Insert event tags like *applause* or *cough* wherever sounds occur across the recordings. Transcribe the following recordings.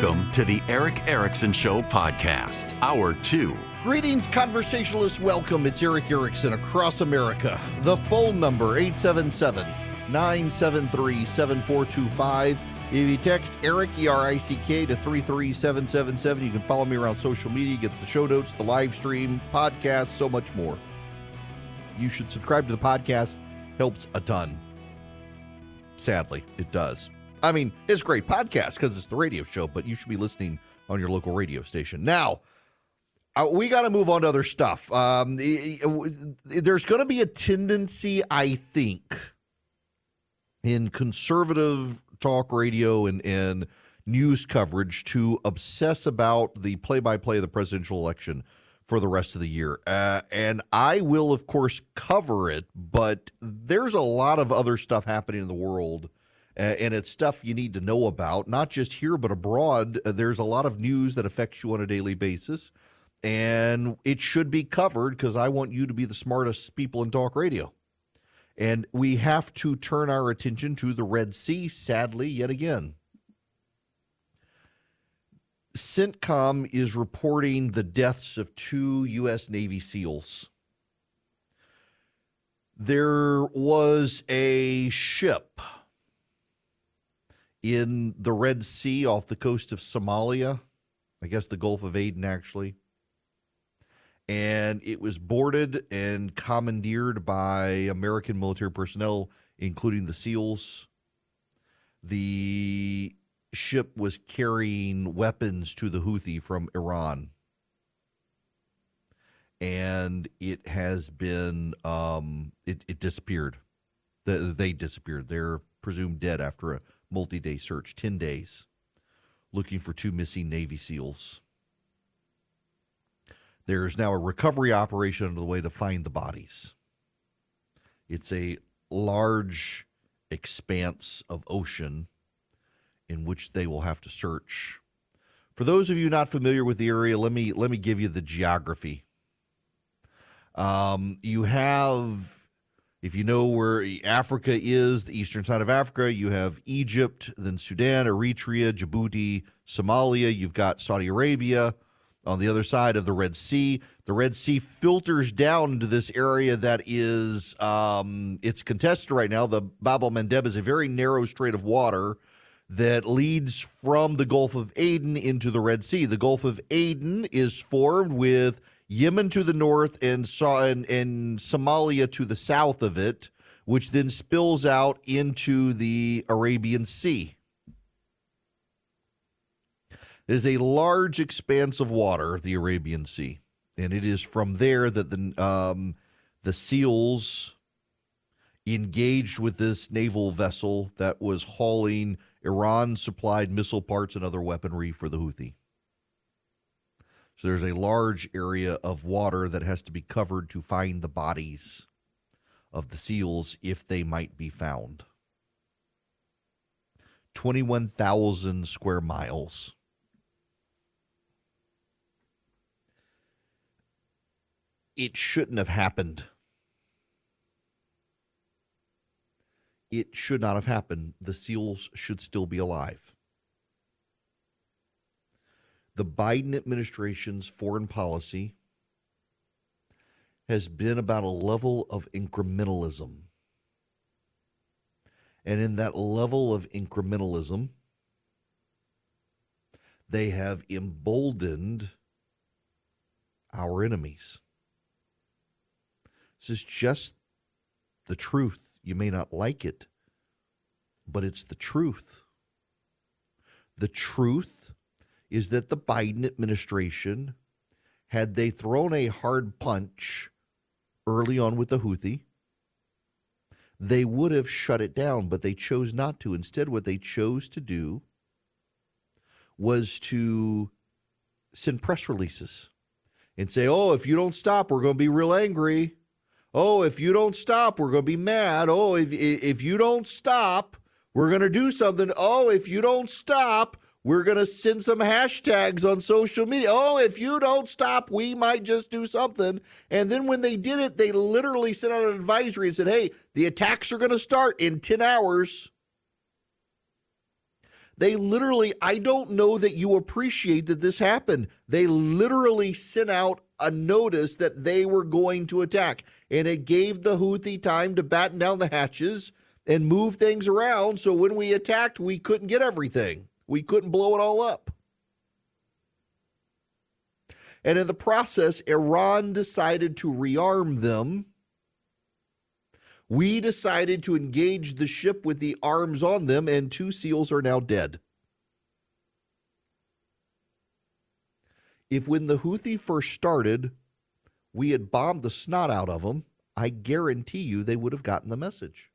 Welcome to the Erick Erickson Show podcast, hour two. Greetings, conversationalists. Welcome. It's Erick Erickson across America. The phone number 877 973 7425. If you text Erick, E R I C K, to 33777, you can follow me around social media, get the show notes, the live stream, podcast, so much more. You should subscribe to the podcast, helps a ton. Sadly, it does. I mean, it's great podcast because it's the radio show, but you should be listening on your local radio station. Now, uh, we got to move on to other stuff. Um, there's going to be a tendency, I think, in conservative talk radio and, and news coverage to obsess about the play by play of the presidential election for the rest of the year. Uh, and I will, of course, cover it, but there's a lot of other stuff happening in the world and it's stuff you need to know about, not just here, but abroad. Uh, there's a lot of news that affects you on a daily basis, and it should be covered because I want you to be the smartest people in talk radio. And we have to turn our attention to the Red Sea, sadly, yet again. CENTCOM is reporting the deaths of two U.S. Navy SEALs. There was a ship in the Red Sea off the coast of Somalia, I guess the Gulf of Aden, actually. And it was boarded and commandeered by American military personnel, including the SEALs. The ship was carrying weapons to the Houthi from Iran. And it has been, um, it, it disappeared. The, they disappeared. They're presumed dead after a multi day search, 10 days, looking for two missing Navy SEALs. There is now a recovery operation underway to find the bodies. It's a large expanse of ocean in which they will have to search. For those of you not familiar with the area, let me let me give you the geography. Um, you have if you know where Africa is, the eastern side of Africa, you have Egypt, then Sudan, Eritrea, Djibouti, Somalia. You've got Saudi Arabia on the other side of the Red Sea. The Red Sea filters down into this area that is um, it's contested right now. The Bab el Mandeb is a very narrow strait of water that leads from the Gulf of Aden into the Red Sea. The Gulf of Aden is formed with Yemen to the north and, and, and Somalia to the south of it, which then spills out into the Arabian Sea. There's a large expanse of water, the Arabian Sea, and it is from there that the um, the SEALs engaged with this naval vessel that was hauling Iran supplied missile parts and other weaponry for the Houthi. So there's a large area of water that has to be covered to find the bodies of the seals if they might be found. 21,000 square miles. It shouldn't have happened. It should not have happened. The SEALs should still be alive. The Biden administration's foreign policy has been about a level of incrementalism. And in that level of incrementalism, they have emboldened our enemies. This is just the truth. You may not like it, but it's the truth. The truth is that the Biden administration, had they thrown a hard punch early on with the Houthi, they would have shut it down, but they chose not to. Instead, what they chose to do was to send press releases and say, oh, if you don't stop, we're going to be real angry. Oh, if you don't stop, we're going to be mad. Oh, if, if you don't stop, we're going to do something. Oh, if you don't stop, we're going to send some hashtags on social media. Oh, if you don't stop, we might just do something. And then when they did it, they literally sent out an advisory and said, hey, the attacks are going to start in 10 hours. They literally, I don't know that you appreciate that this happened. They literally sent out a notice that they were going to attack. And it gave the Houthi time to batten down the hatches and move things around. So when we attacked, we couldn't get everything. We couldn't blow it all up. And in the process, Iran decided to rearm them. We decided to engage the ship with the arms on them, and two SEALs are now dead. If when the Houthi first started, we had bombed the snot out of them, I guarantee you they would have gotten the message.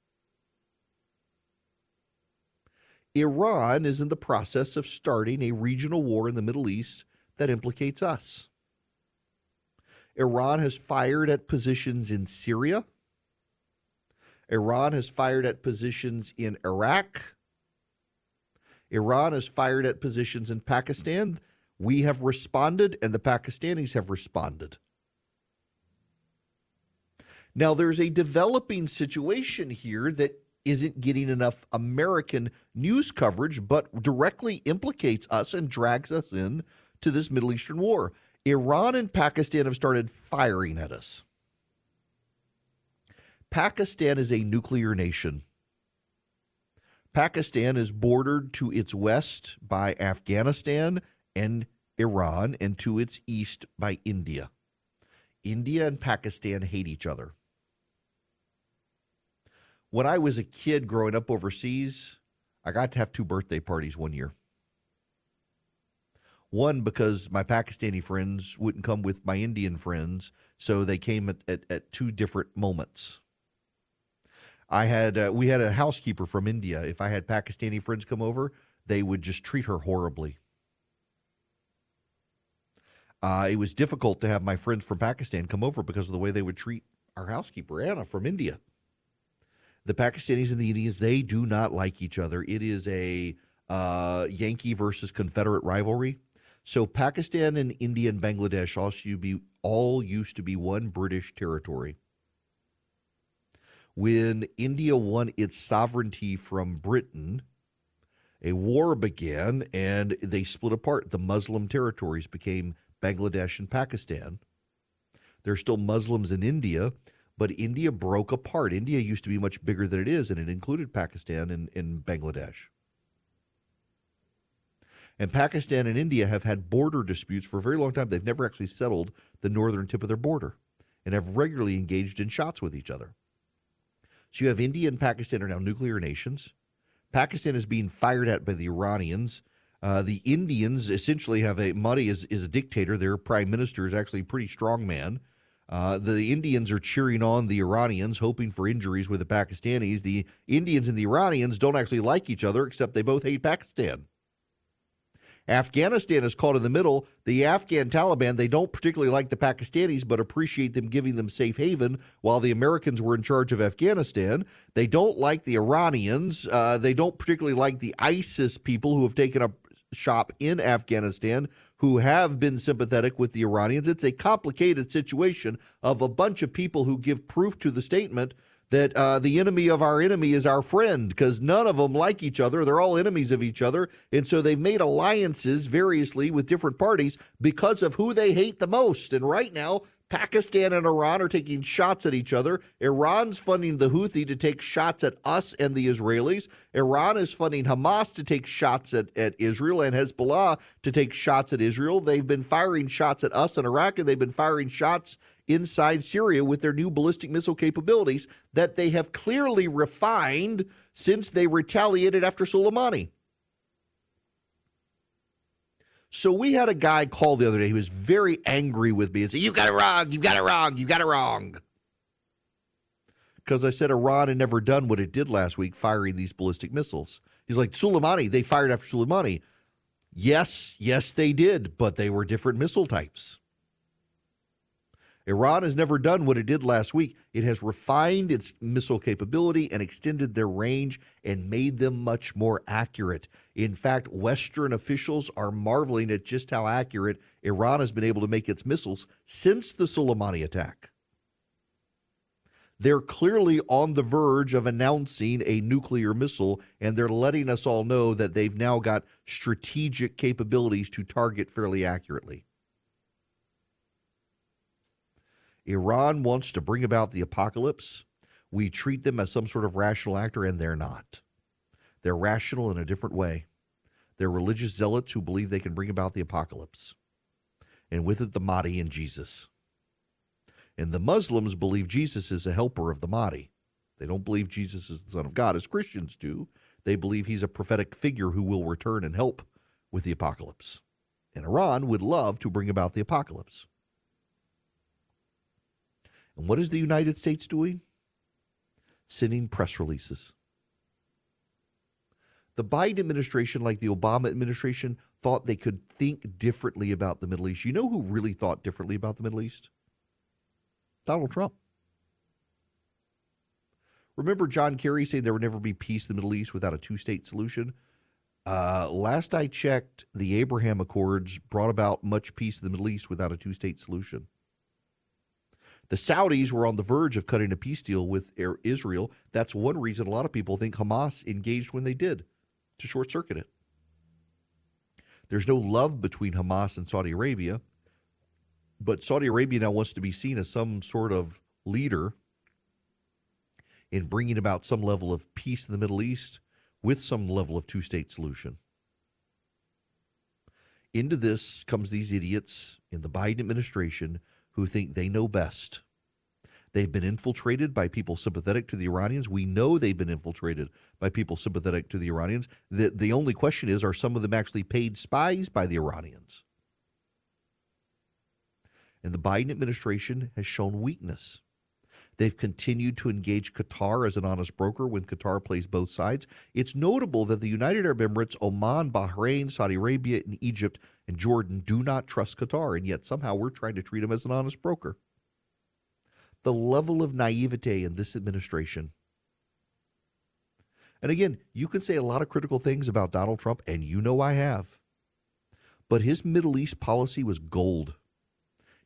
Iran is in the process of starting a regional war in the Middle East that implicates us. Iran has fired at positions in Syria. Iran has fired at positions in Iraq. Iran has fired at positions in Pakistan. We have responded, and the Pakistanis have responded. Now, there's a developing situation here that isn't getting enough American news coverage, but directly implicates us and drags us in to this Middle Eastern war. Iran and Pakistan have started firing at us. Pakistan is a nuclear nation. Pakistan is bordered to its west by Afghanistan and Iran, and to its east by India. India and Pakistan hate each other. When I was a kid growing up overseas, I got to have two birthday parties one year. One, because my Pakistani friends wouldn't come with my Indian friends, so they came at, at, at two different moments. I had uh, we had a housekeeper from India. If I had Pakistani friends come over, they would just treat her horribly. Uh, it was difficult to have my friends from Pakistan come over because of the way they would treat our housekeeper Anna from India the Pakistanis and the Indians, they do not like each other. It is a uh, Yankee versus Confederate rivalry. So Pakistan and India and Bangladesh also be, all used to be one British territory. When India won its sovereignty from Britain, a war began and they split apart. The Muslim territories became Bangladesh and Pakistan. There's still Muslims in India, but India broke apart. India used to be much bigger than it is, and it included Pakistan and, and Bangladesh. And Pakistan and India have had border disputes for a very long time. They've never actually settled the northern tip of their border and have regularly engaged in shots with each other. So you have India and Pakistan are now nuclear nations. Pakistan is being fired at by the Iranians. Uh, the Indians essentially have a Modi is, is a dictator. Their prime minister is actually a pretty strong man. Uh, the Indians are cheering on the Iranians, hoping for injuries with the Pakistanis. The Indians and the Iranians don't actually like each other, except they both hate Pakistan. Afghanistan is caught in the middle. The Afghan Taliban, they don't particularly like the Pakistanis, but appreciate them giving them safe haven while the Americans were in charge of Afghanistan. They don't like the Iranians. Uh, they don't particularly like the ISIS people who have taken up shop in Afghanistan who have been sympathetic with the Iranians. It's a complicated situation of a bunch of people who give proof to the statement that uh, the enemy of our enemy is our friend because none of them like each other. They're all enemies of each other. And so they've made alliances variously with different parties because of who they hate the most. And right now, Pakistan and Iran are taking shots at each other. Iran's funding the Houthi to take shots at us and the Israelis. Iran is funding Hamas to take shots at, at Israel and Hezbollah to take shots at Israel. They've been firing shots at us in Iraq and they've been firing shots inside Syria with their new ballistic missile capabilities that they have clearly refined since they retaliated after Soleimani. So we had a guy call the other day. He was very angry with me and said, You got it wrong. You got it wrong. You got it wrong. Because I said Iran had never done what it did last week, firing these ballistic missiles. He's like, Soleimani, they fired after Soleimani. Yes, yes, they did, but they were different missile types. Iran has never done what it did last week. It has refined its missile capability and extended their range and made them much more accurate. In fact, Western officials are marveling at just how accurate Iran has been able to make its missiles since the Soleimani attack. They're clearly on the verge of announcing a nuclear missile, and they're letting us all know that they've now got strategic capabilities to target fairly accurately. Iran wants to bring about the apocalypse. We treat them as some sort of rational actor, and they're not. They're rational in a different way. They're religious zealots who believe they can bring about the apocalypse, and with it, the Mahdi and Jesus. And the Muslims believe Jesus is a helper of the Mahdi. They don't believe Jesus is the Son of God, as Christians do. They believe he's a prophetic figure who will return and help with the apocalypse. And Iran would love to bring about the apocalypse. And what is the United States doing? Sending press releases. The Biden administration, like the Obama administration, thought they could think differently about the Middle East. You know who really thought differently about the Middle East? Donald Trump. Remember John Kerry saying there would never be peace in the Middle East without a two state solution? Uh, last I checked, the Abraham Accords brought about much peace in the Middle East without a two state solution. The Saudis were on the verge of cutting a peace deal with Israel. That's one reason a lot of people think Hamas engaged when they did to short circuit it. There's no love between Hamas and Saudi Arabia, but Saudi Arabia now wants to be seen as some sort of leader in bringing about some level of peace in the Middle East with some level of two state solution. Into this comes these idiots in the Biden administration who think they know best. They've been infiltrated by people sympathetic to the Iranians. We know they've been infiltrated by people sympathetic to the Iranians. The, the only question is are some of them actually paid spies by the Iranians? And the Biden administration has shown weakness. They've continued to engage Qatar as an honest broker when Qatar plays both sides. It's notable that the United Arab Emirates, Oman, Bahrain, Saudi Arabia, and Egypt and Jordan do not trust Qatar, and yet somehow we're trying to treat them as an honest broker. The level of naivete in this administration. And again, you can say a lot of critical things about Donald Trump, and you know I have. But his Middle East policy was gold.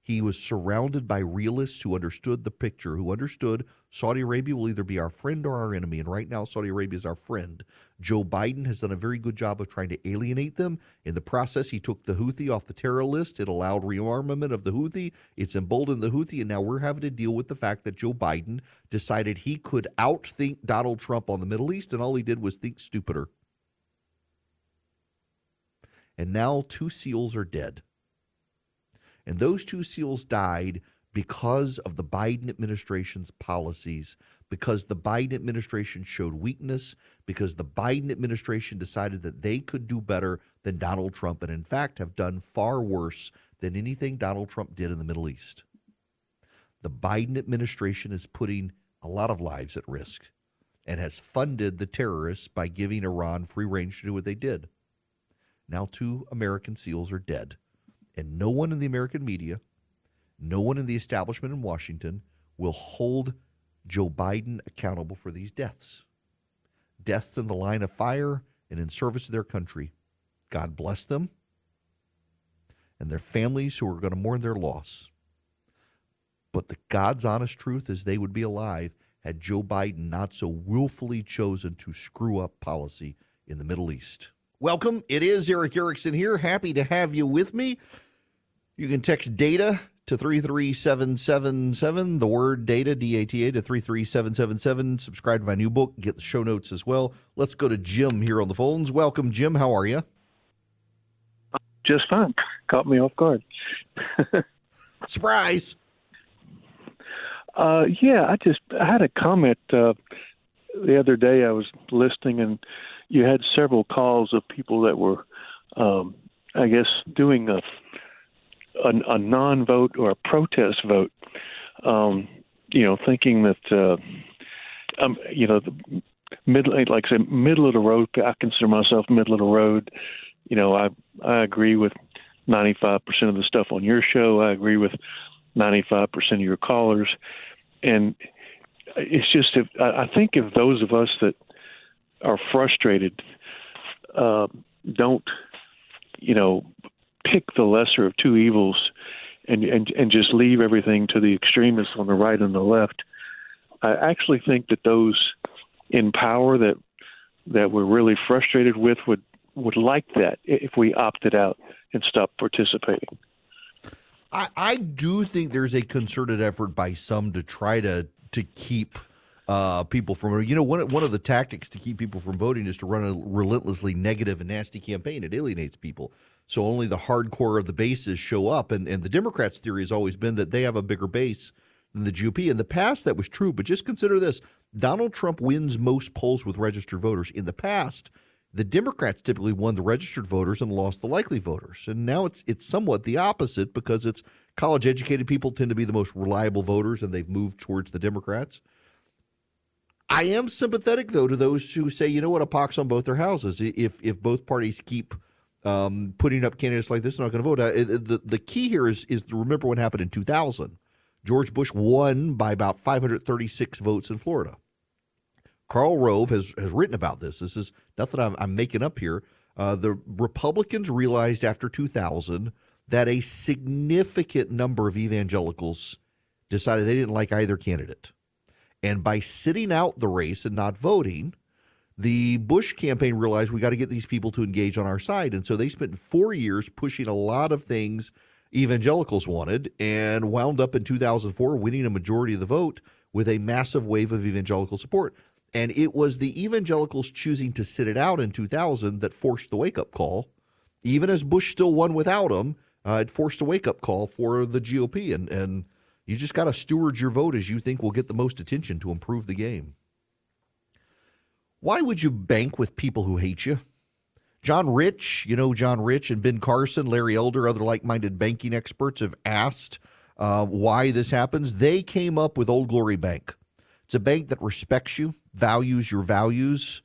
He was surrounded by realists who understood the picture, who understood Saudi Arabia will either be our friend or our enemy. And right now, Saudi Arabia is our friend. Joe Biden has done a very good job of trying to alienate them. In the process, he took the Houthi off the terror list. It allowed rearmament of the Houthi. It's emboldened the Houthi. And now we're having to deal with the fact that Joe Biden decided he could outthink Donald Trump on the Middle East. And all he did was think stupider. And now two SEALs are dead. And those two SEALs died because of the Biden administration's policies, because the Biden administration showed weakness, because the Biden administration decided that they could do better than Donald Trump, and in fact have done far worse than anything Donald Trump did in the Middle East. The Biden administration is putting a lot of lives at risk and has funded the terrorists by giving Iran free range to do what they did. Now, two American SEALs are dead. And no one in the American media, no one in the establishment in Washington will hold Joe Biden accountable for these deaths. Deaths in the line of fire and in service to their country. God bless them and their families who are going to mourn their loss. But the God's honest truth is they would be alive had Joe Biden not so willfully chosen to screw up policy in the Middle East. Welcome. It is Erick Erickson here. Happy to have you with me. You can text data to 33777. The word data, D A T A, to 33777. Subscribe to my new book. Get the show notes as well. Let's go to Jim here on the phones. Welcome, Jim. How are you? Just fine. Caught me off guard. *laughs* Surprise. Uh, yeah, I just I had a comment uh, the other day. I was listening, and you had several calls of people that were, um, I guess, doing a a, a non-vote or a protest vote. Um, you know, thinking that uh, um, you know the middle, like I said, middle of the road. I consider myself middle of the road. You know, I I agree with 95% of the stuff on your show. I agree with 95% of your callers, and it's just if I think if those of us that are frustrated uh, don't, you know, pick the lesser of two evils and, and and just leave everything to the extremists on the right and the left. I actually think that those in power that that we're really frustrated with would would like that if we opted out and stopped participating. I, I do think there's a concerted effort by some to try to to keep uh, people from you know one one of the tactics to keep people from voting is to run a relentlessly negative and nasty campaign. It alienates people. So only the hardcore of the bases show up. And, and the Democrats' theory has always been that they have a bigger base than the GOP. In the past, that was true. But just consider this Donald Trump wins most polls with registered voters. In the past, the Democrats typically won the registered voters and lost the likely voters. And now it's it's somewhat the opposite because it's college educated people tend to be the most reliable voters and they've moved towards the Democrats. I am sympathetic though to those who say, you know what, a pox on both their houses. If if both parties keep um, putting up candidates like this, they're not going to vote. Uh, the the key here is is to remember what happened in 2000. George Bush won by about 536 votes in Florida. Karl Rove has has written about this. This is nothing I'm, I'm making up here. Uh, the Republicans realized after 2000 that a significant number of evangelicals decided they didn't like either candidate. And by sitting out the race and not voting, the Bush campaign realized we got to get these people to engage on our side. And so they spent four years pushing a lot of things evangelicals wanted and wound up in 2004 winning a majority of the vote with a massive wave of evangelical support. And it was the evangelicals choosing to sit it out in 2000 that forced the wake up call. Even as Bush still won without him, uh, it forced a wake up call for the GOP. And, and you just got to steward your vote as you think will get the most attention to improve the game. Why would you bank with people who hate you? John Rich, you know John Rich and Ben Carson, Larry Elder, other like-minded banking experts have asked uh, why this happens. They came up with Old Glory Bank. It's a bank that respects you, values your values,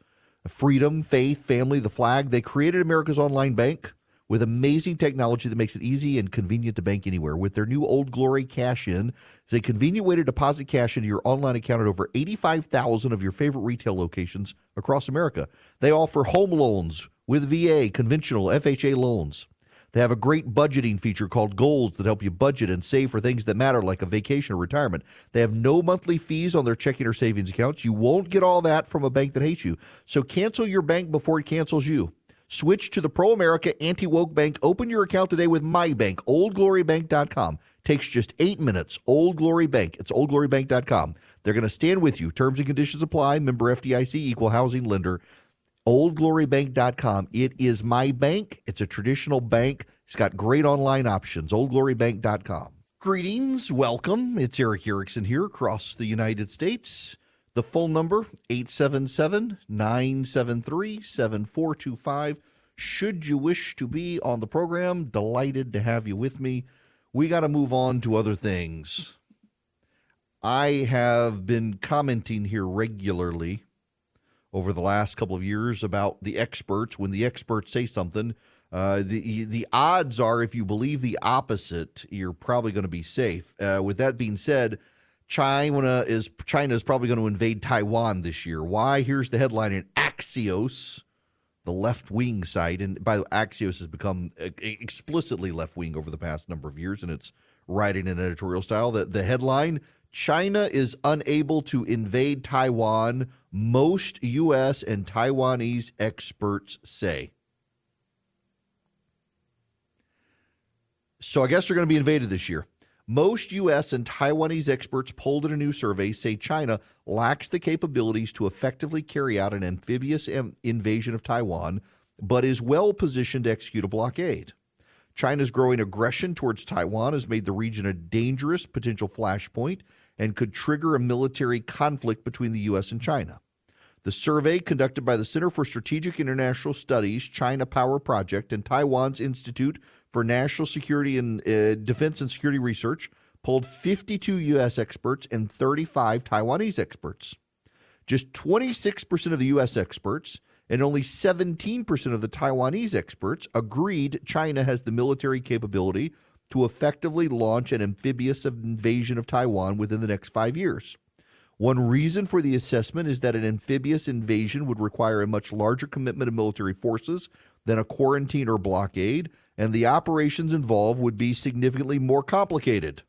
freedom, faith, family, the flag. They created America's online bank with amazing technology that makes it easy and convenient to bank anywhere. With their new Old Glory Cash In, it's a convenient way to deposit cash into your online account at over 85,000 of your favorite retail locations across America. They offer home loans with VA, conventional FHA loans. They have a great budgeting feature called Goals that help you budget and save for things that matter, like a vacation or retirement. They have no monthly fees on their checking or savings accounts. You won't get all that from a bank that hates you. So cancel your bank before it cancels you. Switch to the Pro America Anti Woke Bank. Open your account today with my bank, oldglorybank.com. Takes just eight minutes. Old Glory Bank. It's oldglorybank.com. They're going to stand with you. Terms and conditions apply. Member FDIC, equal housing lender. Oldglorybank.com. It is my bank. It's a traditional bank. It's got great online options. Oldglorybank.com. Greetings. Welcome. It's Erick Erickson here across the United States. The phone number 877-973-7425. Should you wish to be on the program, delighted to have you with me. We got to move on to other things. I have been commenting here regularly over the last couple of years about the experts. When the experts say something, uh, the the odds are, if you believe the opposite, you're probably going to be safe. Uh, with that being said, China is China is probably going to invade Taiwan this year. Why? Here's the headline in Axios, the left wing site, and by the way, Axios has become explicitly left wing over the past number of years, and it's writing an editorial style. That the headline: China is unable to invade Taiwan. Most U.S. and Taiwanese experts say. So I guess they're going to be invaded this year. Most U.S. and Taiwanese experts polled in a new survey say China lacks the capabilities to effectively carry out an amphibious invasion of Taiwan, but is well positioned to execute a blockade. China's growing aggression towards Taiwan has made the region a dangerous potential flashpoint and could trigger a military conflict between the U.S. and China. The survey conducted by the Center for Strategic International Studies China Power Project and Taiwan's Institute for National Security and uh, Defense and Security Research polled 52 U.S. experts and 35 Taiwanese experts. Just 26% of the U.S. experts and only 17% of the Taiwanese experts agreed China has the military capability to effectively launch an amphibious invasion of Taiwan within the next five years. One reason for the assessment is that an amphibious invasion would require a much larger commitment of military forces than a quarantine or blockade, and the operations involved would be significantly more complicated.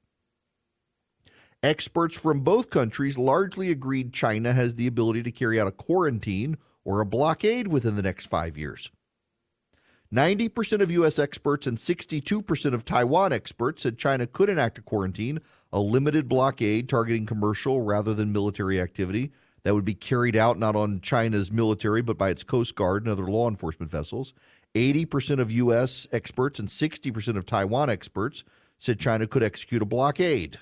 Experts from both countries largely agreed China has the ability to carry out a quarantine or a blockade within the next five years. 90% of U.S. experts and 62% of Taiwan experts said China could enact a quarantine, a limited blockade targeting commercial rather than military activity that would be carried out not on China's military but by its Coast Guard and other law enforcement vessels. 80% of U.S. experts and 60% of Taiwan experts said China could execute a blockade.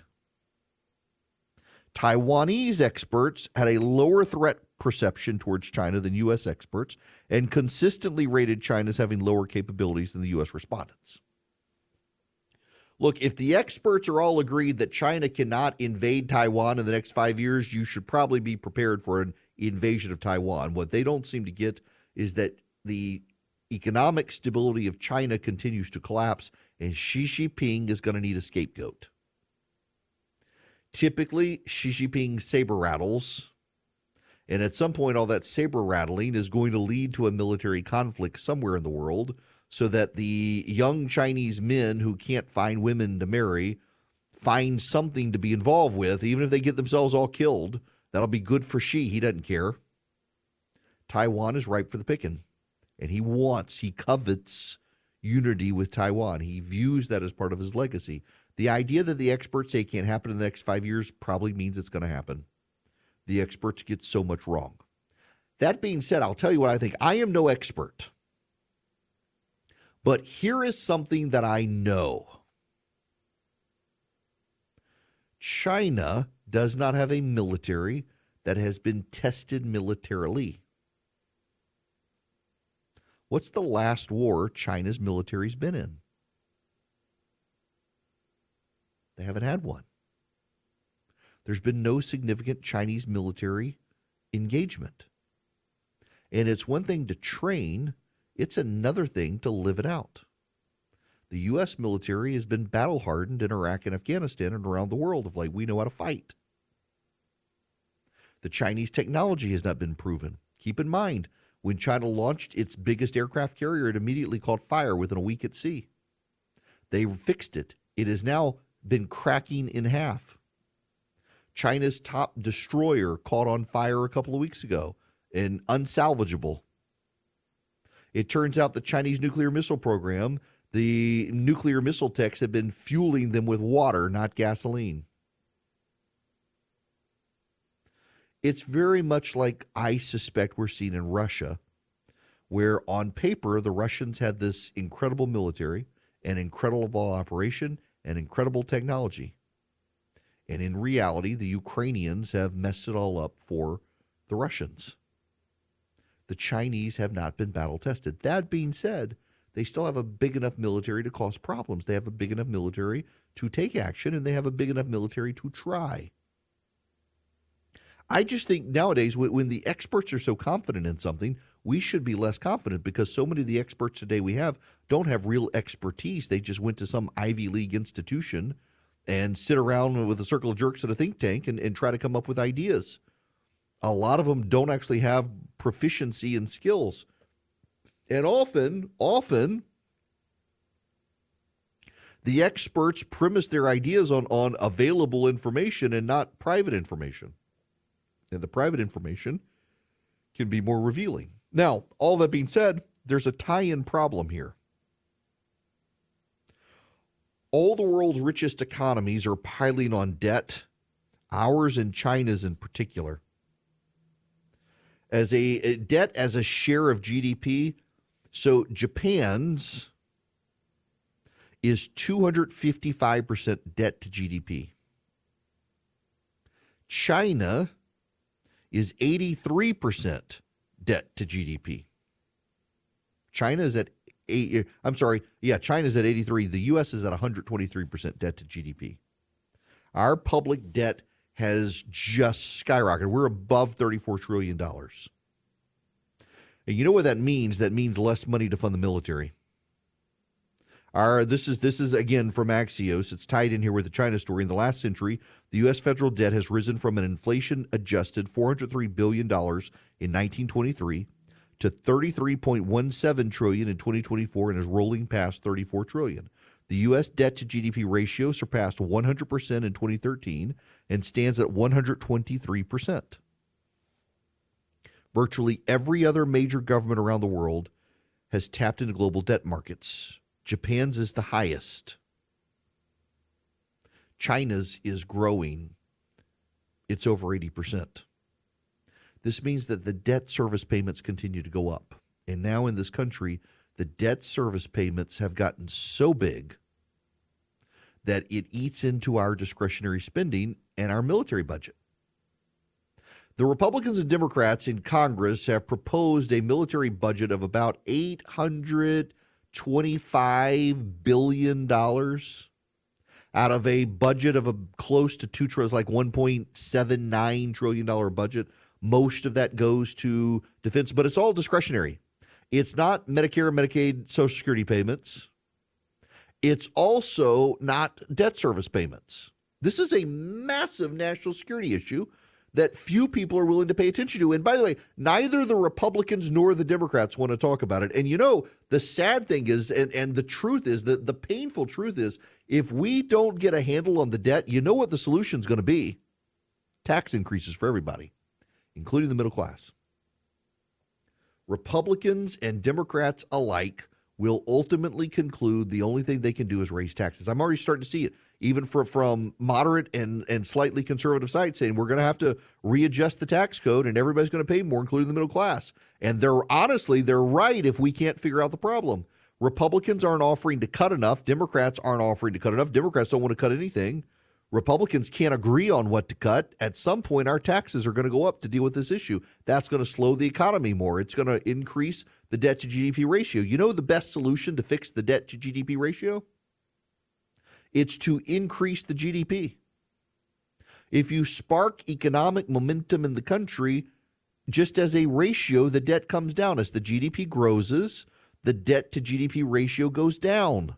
Taiwanese experts had a lower threat perception towards China than U.S. experts and consistently rated China as having lower capabilities than the U.S. respondents. Look, if the experts are all agreed that China cannot invade Taiwan in the next five years, you should probably be prepared for an invasion of Taiwan. What they don't seem to get is that the economic stability of China continues to collapse, and Xi Jinping is going to need a scapegoat. Typically, Xi Jinping saber rattles and at some point, all that saber rattling is going to lead to a military conflict somewhere in the world so that the young Chinese men who can't find women to marry find something to be involved with, even if they get themselves all killed. That'll be good for Xi. He doesn't care. Taiwan is ripe for the picking. And he wants, he covets unity with Taiwan. He views that as part of his legacy. The idea that the experts say can't happen in the next five years probably means it's going to happen the experts get so much wrong. That being said, I'll tell you what I think. I am no expert. But here is something that I know China does not have a military that has been tested militarily. What's the last war China's military's been in? They haven't had one. There's been no significant Chinese military engagement. And it's one thing to train, it's another thing to live it out. The U.S. military has been battle hardened in Iraq and Afghanistan and around the world of like we know how to fight. The Chinese technology has not been proven. Keep in mind, when China launched its biggest aircraft carrier, it immediately caught fire within a week at sea. They fixed it. It has now been cracking in half. China's top destroyer caught on fire a couple of weeks ago and unsalvageable. It turns out the Chinese nuclear missile program, the nuclear missile techs have been fueling them with water, not gasoline. It's very much like I suspect we're seeing in Russia, where on paper the Russians had this incredible military, an incredible operation, and incredible technology. And in reality, the Ukrainians have messed it all up for the Russians. The Chinese have not been battle tested. That being said, they still have a big enough military to cause problems. They have a big enough military to take action, and they have a big enough military to try. I just think nowadays, when the experts are so confident in something, we should be less confident because so many of the experts today we have don't have real expertise. They just went to some Ivy League institution and sit around with a circle of jerks at a think tank and, and try to come up with ideas. A lot of them don't actually have proficiency and skills. And often, often, the experts premise their ideas on, on available information and not private information. And the private information can be more revealing. Now, all that being said, there's a tie in problem here. All the world's richest economies are piling on debt, ours and China's in particular. As a, a debt as a share of GDP, so Japan's is 255% debt to GDP. China is 83% debt to GDP. China is at eight, I'm sorry, yeah, China's at 83. The US is at 123% debt to GDP. Our public debt has just skyrocketed. We're above $34 trillion. And you know what that means? That means less money to fund the military. Our, this is this is again from Axios. It's tied in here with the China story. In the last century, the U.S. federal debt has risen from an inflation-adjusted 403 billion dollars in 1923 to 33.17 trillion in 2024 and is rolling past 34 trillion. The U.S. debt to GDP ratio surpassed 100% in 2013 and stands at 123%. Virtually every other major government around the world has tapped into global debt markets. Japan's is the highest. China's is growing. It's over 80%. This means that the debt service payments continue to go up. And now in this country, the debt service payments have gotten so big that it eats into our discretionary spending and our military budget. The Republicans and Democrats in Congress have proposed a military budget of about $825 billion out of a budget of a close to two trillion, like $1.79 trillion budget. Most of that goes to defense, but it's all discretionary. It's not Medicare, Medicaid, Social Security payments. It's also not debt service payments. This is a massive national security issue that few people are willing to pay attention to. And by the way, neither the Republicans nor the Democrats want to talk about it. And you know, the sad thing is, and, and the truth is, that the painful truth is, if we don't get a handle on the debt, you know what the solution is going to be? Tax increases for everybody, including the middle class. Republicans and Democrats alike will ultimately conclude the only thing they can do is raise taxes. I'm already starting to see it even for, from moderate and, and slightly conservative sites, saying we're going to have to readjust the tax code and everybody's going to pay more, including the middle class. And they're honestly, they're right if we can't figure out the problem. Republicans aren't offering to cut enough. Democrats aren't offering to cut enough. Democrats don't want to cut anything. Republicans can't agree on what to cut. At some point, our taxes are going to go up to deal with this issue. That's going to slow the economy more. It's going to increase the debt to GDP ratio. You know the best solution to fix the debt to GDP ratio? it's to increase the GDP. If you spark economic momentum in the country, just as a ratio, the debt comes down. As the GDP grows, the debt to GDP ratio goes down.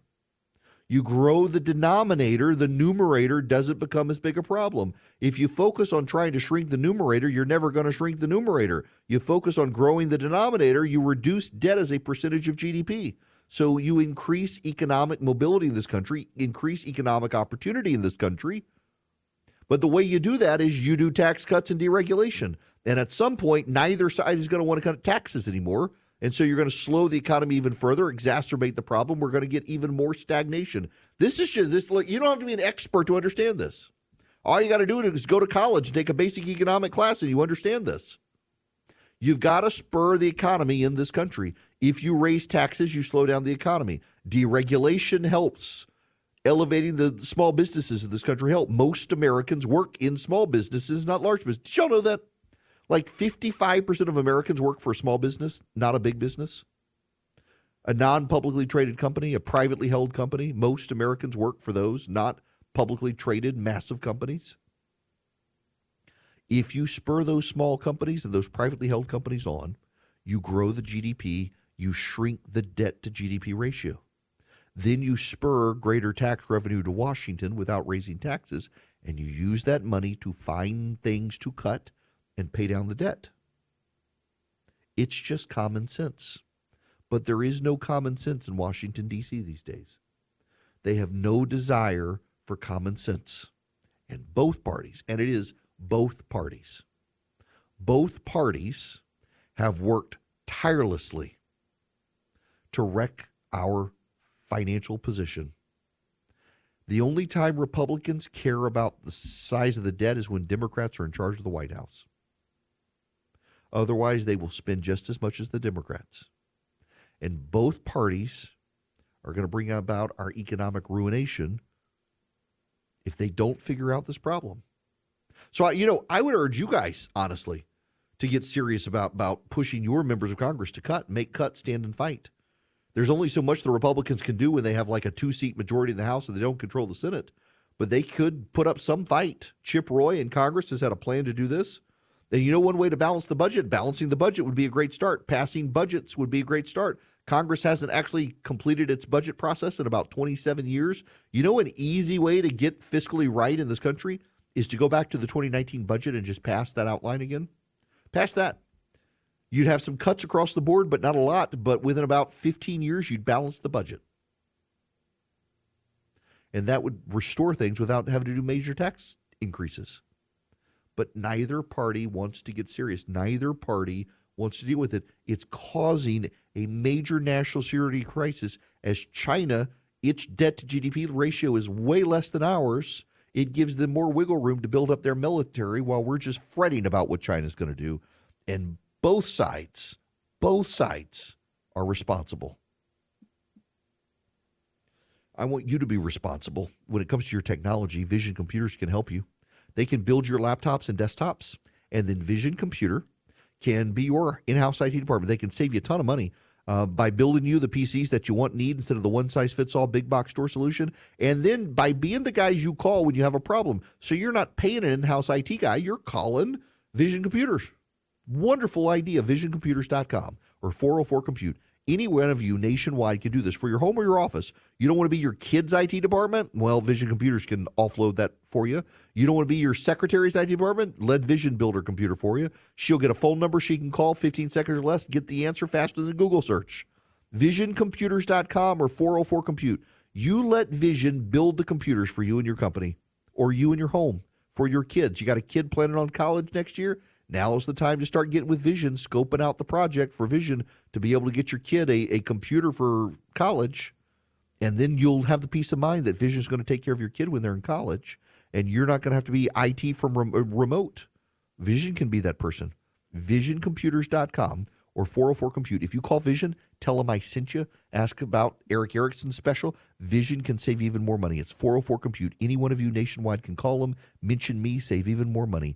You grow the denominator, the numerator doesn't become as big a problem. If you focus on trying to shrink the numerator, you're never going to shrink the numerator. You focus on growing the denominator, you reduce debt as a percentage of GDP. So you increase economic mobility in this country, increase economic opportunity in this country. But the way you do that is you do tax cuts and deregulation. And at some point, neither side is going to want to cut taxes anymore. And so you're going to slow the economy even further, exacerbate the problem. We're going to get even more stagnation. This is just this. You don't have to be an expert to understand this. All you got to do is go to college take a basic economic class, and you understand this. You've got to spur the economy in this country. If you raise taxes, you slow down the economy. Deregulation helps. Elevating the small businesses in this country help. Most Americans work in small businesses, not large businesses. Did y'all know that? Like 55% of Americans work for a small business, not a big business. A non publicly traded company, a privately held company. Most Americans work for those, not publicly traded massive companies. If you spur those small companies and those privately held companies on, you grow the GDP, you shrink the debt to GDP ratio. Then you spur greater tax revenue to Washington without raising taxes, and you use that money to find things to cut and pay down the debt. It's just common sense. But there is no common sense in Washington, D.C. these days. They have no desire for common sense. And both parties, and it is both parties. Both parties have worked tirelessly to wreck our financial position. The only time Republicans care about the size of the debt is when Democrats are in charge of the White House. Otherwise, they will spend just as much as the Democrats. And both parties are going to bring about our economic ruination if they don't figure out this problem. So, you know, I would urge you guys, honestly, to get serious about, about pushing your members of Congress to cut, make cut, stand and fight. There's only so much the Republicans can do when they have like a two seat majority in the House and they don't control the Senate. But they could put up some fight. Chip Roy in Congress has had a plan to do this. You know, one way to balance the budget, balancing the budget would be a great start. Passing budgets would be a great start. Congress hasn't actually completed its budget process in about 27 years. You know, an easy way to get fiscally right in this country is to go back to the 2019 budget and just pass that outline again. Pass that. You'd have some cuts across the board, but not a lot. But within about 15 years, you'd balance the budget. And that would restore things without having to do major tax increases. But neither party wants to get serious. Neither party wants to deal with it. It's causing a major national security crisis as China, its debt to GDP ratio is way less than ours. It gives them more wiggle room to build up their military while we're just fretting about what China's going to do. And both sides, both sides are responsible. I want you to be responsible when it comes to your technology. Vision computers can help you. They can build your laptops and desktops, and then Vision Computer can be your in-house IT department. They can save you a ton of money uh, by building you the PCs that you want, need instead of the one size fits all big box store solution, and then by being the guys you call when you have a problem. So you're not paying an in-house IT guy; you're calling Vision Computers. Wonderful idea, visioncomputers.com or 404 Compute. Any one of you nationwide can do this for your home or your office. You don't want to be your kid's IT department? Well, Vision Computers can offload that for you. You don't want to be your secretary's IT department? Let Vision build her computer for you. She'll get a phone number she can call 15 seconds or less, get the answer faster than Google search. VisionComputers.com or 404 Compute. You let Vision build the computers for you and your company or you and your home for your kids. You got a kid planning on college next year? Now is the time to start getting with Vision, scoping out the project for Vision to be able to get your kid a, a computer for college. And then you'll have the peace of mind that Vision is going to take care of your kid when they're in college. And you're not going to have to be IT from rem- remote. Vision can be that person. VisionComputers.com or 404 Compute. If you call Vision, tell them I sent you. Ask about Erick Erickson's special. Vision can save even more money. It's 404 Compute. Any one of you nationwide can call them. Mention me, save even more money.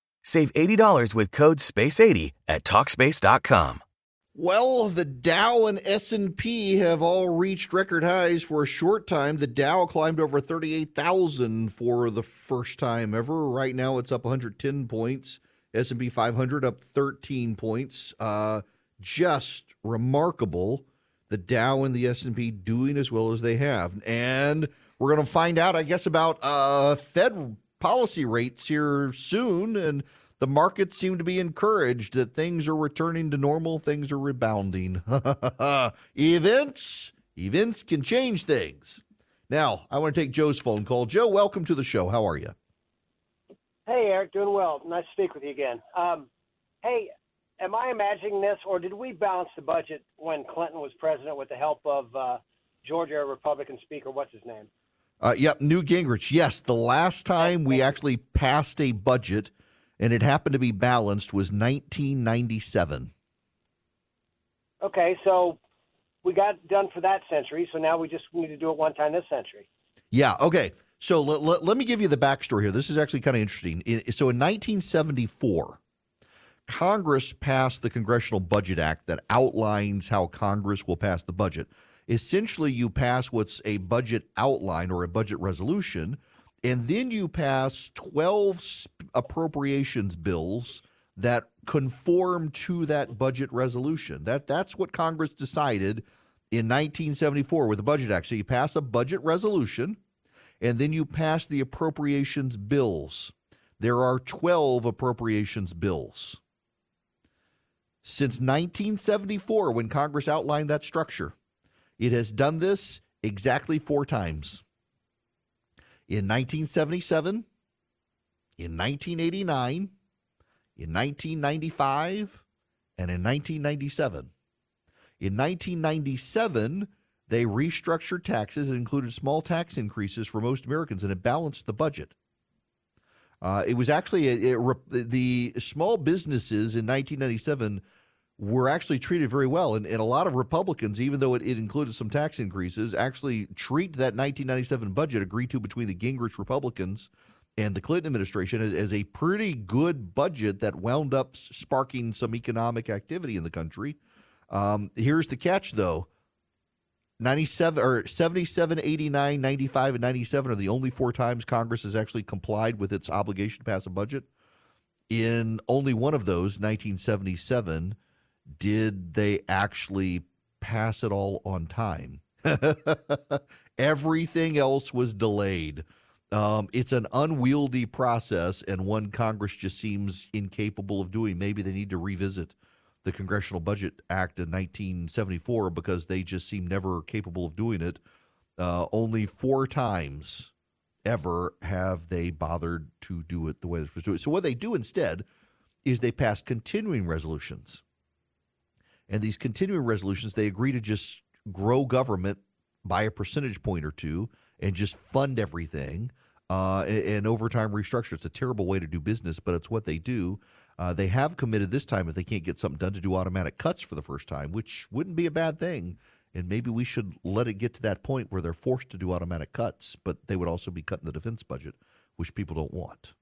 Save $80 with code SPACE80 at Talkspace.com. Well, the Dow and S&P have all reached record highs for a short time. The Dow climbed over 38,000 for the first time ever. Right now it's up 110 points. S&P 500 up 13 points. Uh, just remarkable. The Dow and the S&P doing as well as they have. And we're going to find out, I guess, about uh, Fed policy rates here soon. And the markets seem to be encouraged that things are returning to normal, things are rebounding. *laughs* events, events can change things. Now, I want to take Joe's phone call. Joe, welcome to the show. How are you? Hey, Erick, doing well. Nice to speak with you again. Um, hey, am I imagining this, or did we balance the budget when Clinton was president with the help of uh, Georgia Republican Speaker? What's his name? Uh, yep, Newt Gingrich. Yes, the last time we actually passed a budget and it happened to be balanced was 1997. Okay, so we got done for that century, so now we just need to do it one time this century. Yeah. Okay. So let, let, let me give you the backstory here. This is actually kind of interesting. so in 1974, Congress passed the Congressional Budget Act that outlines how Congress will pass the budget. Essentially, you pass what's a budget outline or a budget resolution, and then you pass 12 appropriations bills that conform to that budget resolution. That that's what Congress decided in 1974 with the Budget Act. So you pass a budget resolution and then you pass the appropriations bills. There are 12 appropriations bills. Since 1974, when Congress outlined that structure, it has done this exactly four times. In 1977, in 1989, in 1995, and in 1997. In 1997, they restructured taxes and included small tax increases for most Americans, and it balanced the budget. Uh, it was actually a, the small businesses in 1997 were actually treated very well, and, and a lot of Republicans, even though it, it, included some tax increases, actually treat that 1997 budget agreed to between the Gingrich Republicans and the Clinton administration as, as a pretty good budget that wound up sparking some economic activity in the country. Um, here's the catch, though. 97 or 77, 89, 95, and 97 are the only four times Congress has actually complied with its obligation to pass a budget. In only one of those, 1977, did they actually pass it all on time. *laughs* Everything else was delayed. Um, it's an unwieldy process and one Congress just seems incapable of doing. Maybe they need to revisit the Congressional Budget Act in 1974 because they just seem never capable of doing it. Uh, only four times ever have they bothered to do it the way they're supposed to do it. So what they do instead is they pass continuing resolutions. And these continuing resolutions, they agree to just grow government by a percentage point or two and just fund everything uh, and, and over time restructure. It's a terrible way to do business, but it's what they do. Uh, they have committed this time, if they can't get something done, to do automatic cuts for the first time, which wouldn't be a bad thing. And maybe we should let it get to that point where they're forced to do automatic cuts, but they would also be cutting the defense budget, which people don't want.